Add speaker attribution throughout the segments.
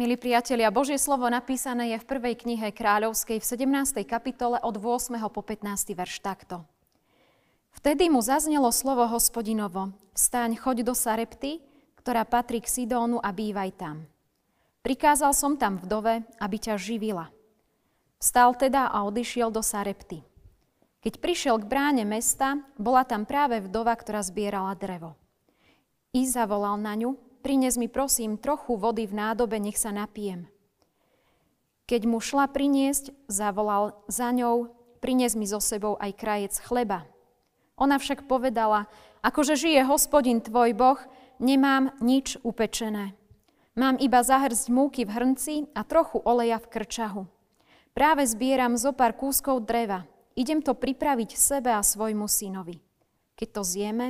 Speaker 1: Milí priatelia, Božie slovo napísané je v prvej knihe kráľovskej v 17. kapitole od 8. po 15. verš takto. Vtedy mu zaznelo slovo hospodinovo, vstaň, choď do Sarepty, ktorá patrí k Sidónu a bývaj tam. Prikázal som tam vdove, aby ťa živila. Vstal teda a odišiel do Sarepty. Keď prišiel k bráne mesta, bola tam práve vdova, ktorá zbierala drevo. I zavolal na ňu, prines mi prosím trochu vody v nádobe, nech sa napijem. Keď mu šla priniesť, zavolal za ňou, prines mi so sebou aj krajec chleba. Ona však povedala, akože žije hospodin tvoj Boh, nemám nič upečené. Mám iba zahrzť múky v hrnci a trochu oleja v krčahu. Práve zbieram zo pár kúskov dreva. Idem to pripraviť sebe a svojmu synovi. Keď to zjeme,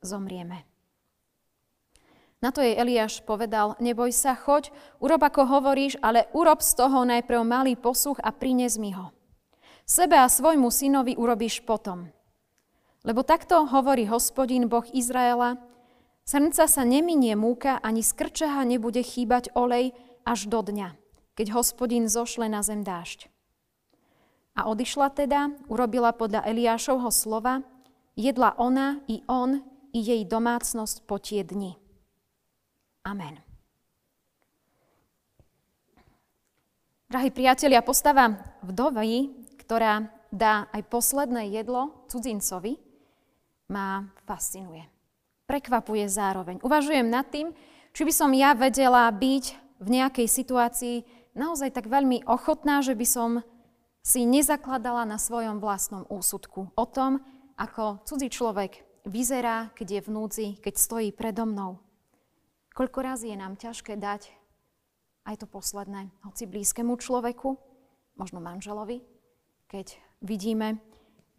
Speaker 1: zomrieme. Na to jej Eliáš povedal, neboj sa, choď, urob ako hovoríš, ale urob z toho najprv malý posuch a prines mi ho. Sebe a svojmu synovi urobíš potom. Lebo takto hovorí hospodin Boh Izraela, srnca sa neminie múka, ani z krčaha nebude chýbať olej až do dňa, keď hospodin zošle na zem dážď. A odišla teda, urobila podľa Eliášovho slova, jedla ona i on i jej domácnosť po tie dni. Amen. Drahí priatelia, postava vdovy, ktorá dá aj posledné jedlo cudzincovi, ma fascinuje. Prekvapuje zároveň. Uvažujem nad tým, či by som ja vedela byť v nejakej situácii naozaj tak veľmi ochotná, že by som si nezakladala na svojom vlastnom úsudku o tom, ako cudzí človek vyzerá, keď je v núdzi, keď stojí predo mnou. Koľko razy je nám ťažké dať aj to posledné, hoci blízkemu človeku, možno manželovi, keď vidíme,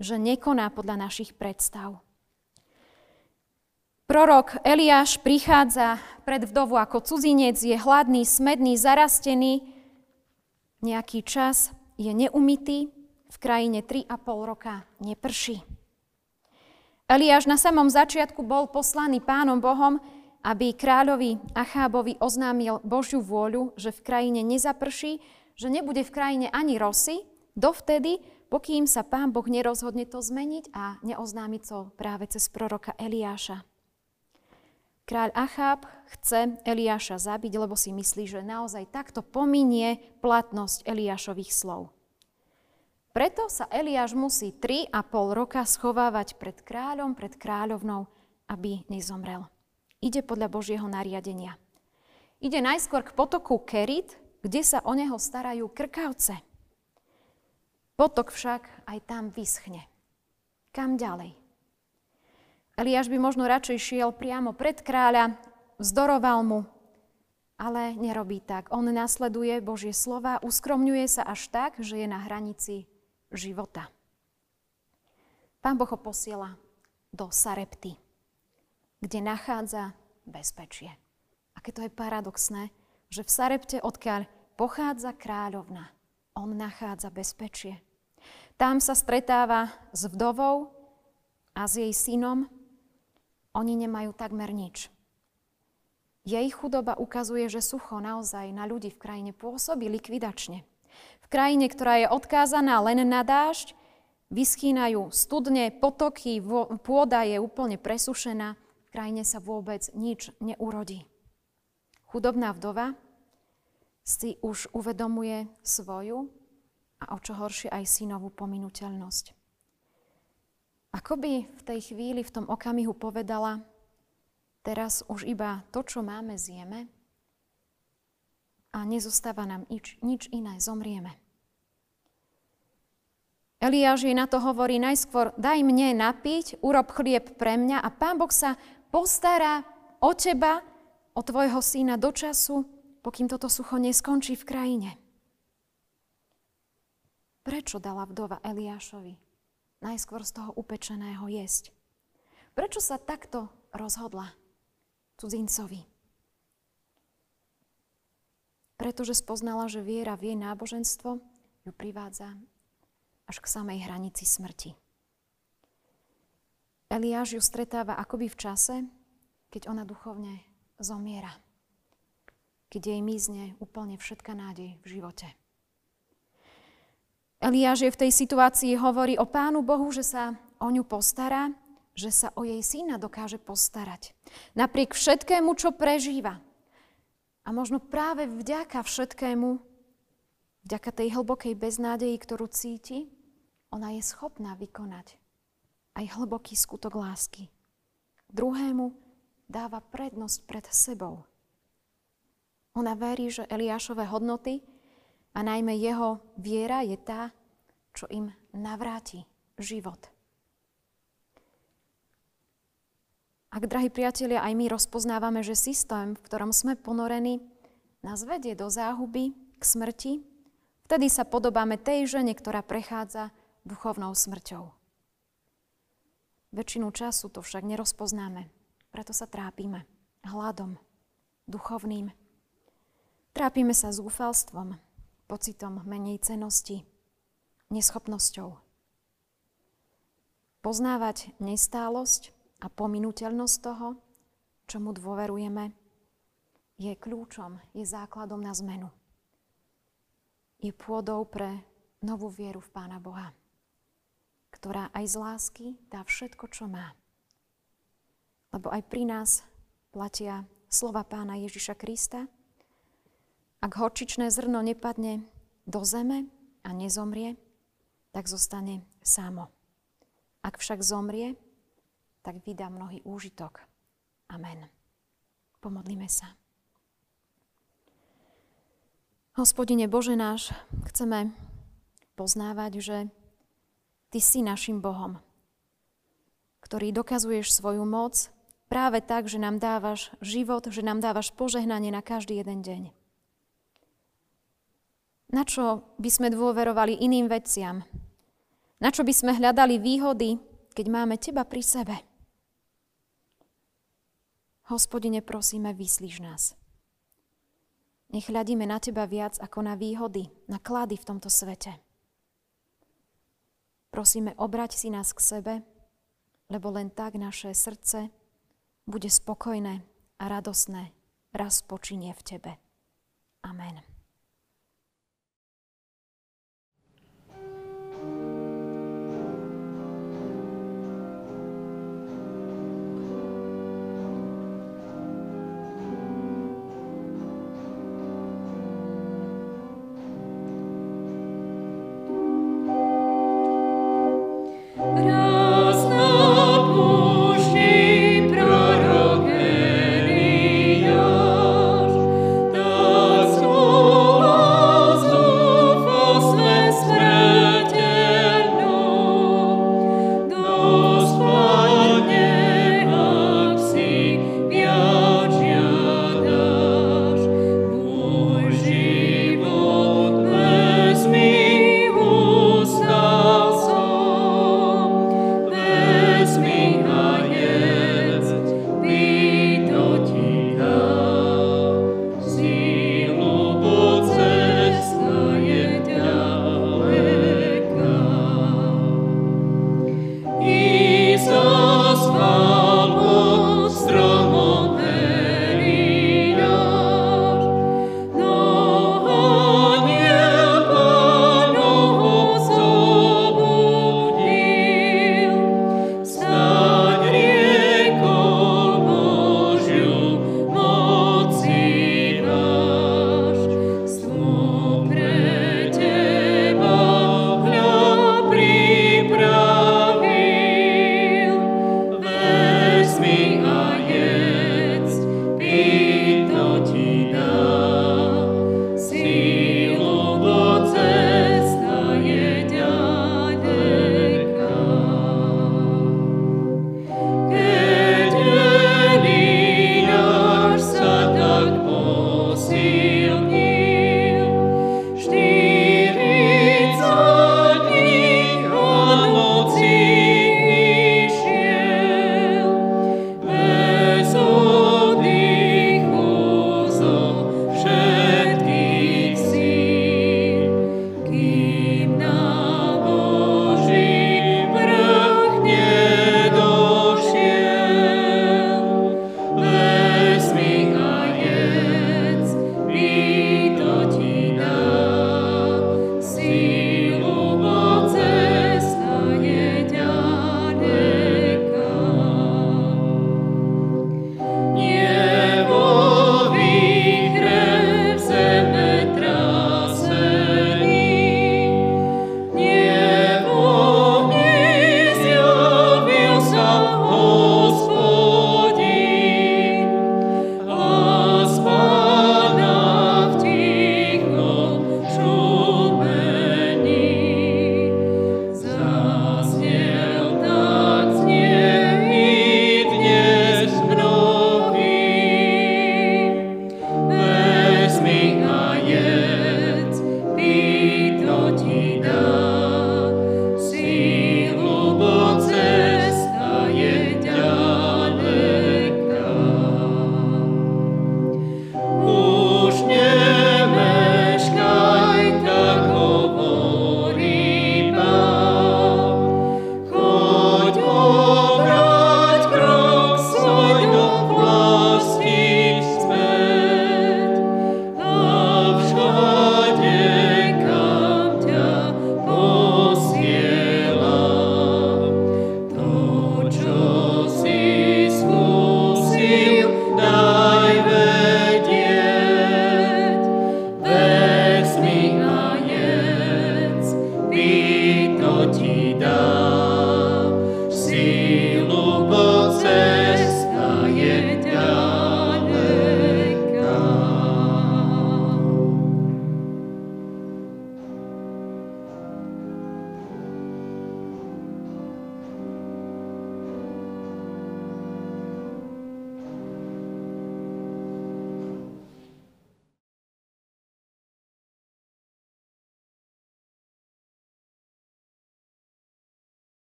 Speaker 1: že nekoná podľa našich predstav. Prorok Eliáš prichádza pred vdovu ako cudzinec, je hladný, smedný, zarastený. Nejaký čas je neumytý, v krajine 3,5 roka neprší. Eliáš na samom začiatku bol poslaný pánom Bohom, aby kráľovi Achábovi oznámil Božiu vôľu, že v krajine nezaprší, že nebude v krajine ani rosy, dovtedy, pokým sa pán Boh nerozhodne to zmeniť a neoznámi to práve cez proroka Eliáša. Kráľ Acháb chce Eliáša zabiť, lebo si myslí, že naozaj takto pominie platnosť Eliášových slov. Preto sa Eliáš musí 3,5 roka schovávať pred kráľom, pred kráľovnou, aby nezomrel. Ide podľa Božieho nariadenia. Ide najskôr k potoku Kerit, kde sa o neho starajú krkavce. Potok však aj tam vyschne. Kam ďalej? Eliáš by možno radšej šiel priamo pred kráľa, vzdoroval mu, ale nerobí tak. On nasleduje Božie slova, uskromňuje sa až tak, že je na hranici života. Pán Boh ho posiela do Sarepty kde nachádza bezpečie. Aké to je paradoxné, že v Sarepte, odkiaľ pochádza kráľovna, on nachádza bezpečie. Tam sa stretáva s vdovou a s jej synom. Oni nemajú takmer nič. Jej chudoba ukazuje, že sucho naozaj na ľudí v krajine pôsobí likvidačne. V krajine, ktorá je odkázaná len na dážď, vyschýnajú studne, potoky, pôda je úplne presušená krajine sa vôbec nič neurodí. Chudobná vdova si už uvedomuje svoju a o čo horšie aj synovú pominuteľnosť. Ako by v tej chvíli, v tom okamihu povedala, teraz už iba to, čo máme, zjeme a nezostáva nám nič, nič iné, zomrieme. Eliáš jej na to hovorí najskôr, daj mne napiť, urob chlieb pre mňa a pán Boh sa postará o teba, o tvojho syna do času, pokým toto sucho neskončí v krajine. Prečo dala vdova Eliášovi najskôr z toho upečeného jesť? Prečo sa takto rozhodla cudzincovi? Pretože spoznala, že viera v jej náboženstvo ju privádza až k samej hranici smrti. Eliáš ju stretáva akoby v čase, keď ona duchovne zomiera. keď jej mizne úplne všetka nádej v živote. Eliáš je v tej situácii hovorí o Pánu Bohu, že sa o ňu postará, že sa o jej syna dokáže postarať. Napriek všetkému, čo prežíva. A možno práve vďaka všetkému, vďaka tej hlbokej beznádeji, ktorú cíti, ona je schopná vykonať aj hlboký skutok lásky. Druhému dáva prednosť pred sebou. Ona verí, že Eliášové hodnoty a najmä jeho viera je tá, čo im navráti život. Ak, drahí priatelia, aj my rozpoznávame, že systém, v ktorom sme ponorení, nás vedie do záhuby, k smrti, vtedy sa podobáme tej žene, ktorá prechádza duchovnou smrťou. Väčšinu času to však nerozpoznáme, preto sa trápime hladom, duchovným. Trápime sa zúfalstvom, pocitom menej cenosti, neschopnosťou. Poznávať nestálosť a pominuteľnosť toho, čomu dôverujeme, je kľúčom, je základom na zmenu. Je pôdou pre novú vieru v Pána Boha, ktorá aj z lásky dá všetko, čo má. Lebo aj pri nás platia slova Pána Ježiša Krista. Ak horčičné zrno nepadne do zeme a nezomrie, tak zostane samo. Ak však zomrie, tak vydá mnohý úžitok. Amen. Pomodlíme sa. Hospodine Bože náš, chceme poznávať, že Ty si našim Bohom, ktorý dokazuješ svoju moc práve tak, že nám dávaš život, že nám dávaš požehnanie na každý jeden deň. Na čo by sme dôverovali iným veciam? Na čo by sme hľadali výhody, keď máme Teba pri sebe? Hospodine, prosíme, vyslíš nás. Nech hľadíme na Teba viac ako na výhody, na klady v tomto svete. Prosíme, obrať si nás k sebe, lebo len tak naše srdce bude spokojné a radosné raz počinie v Tebe. Amen.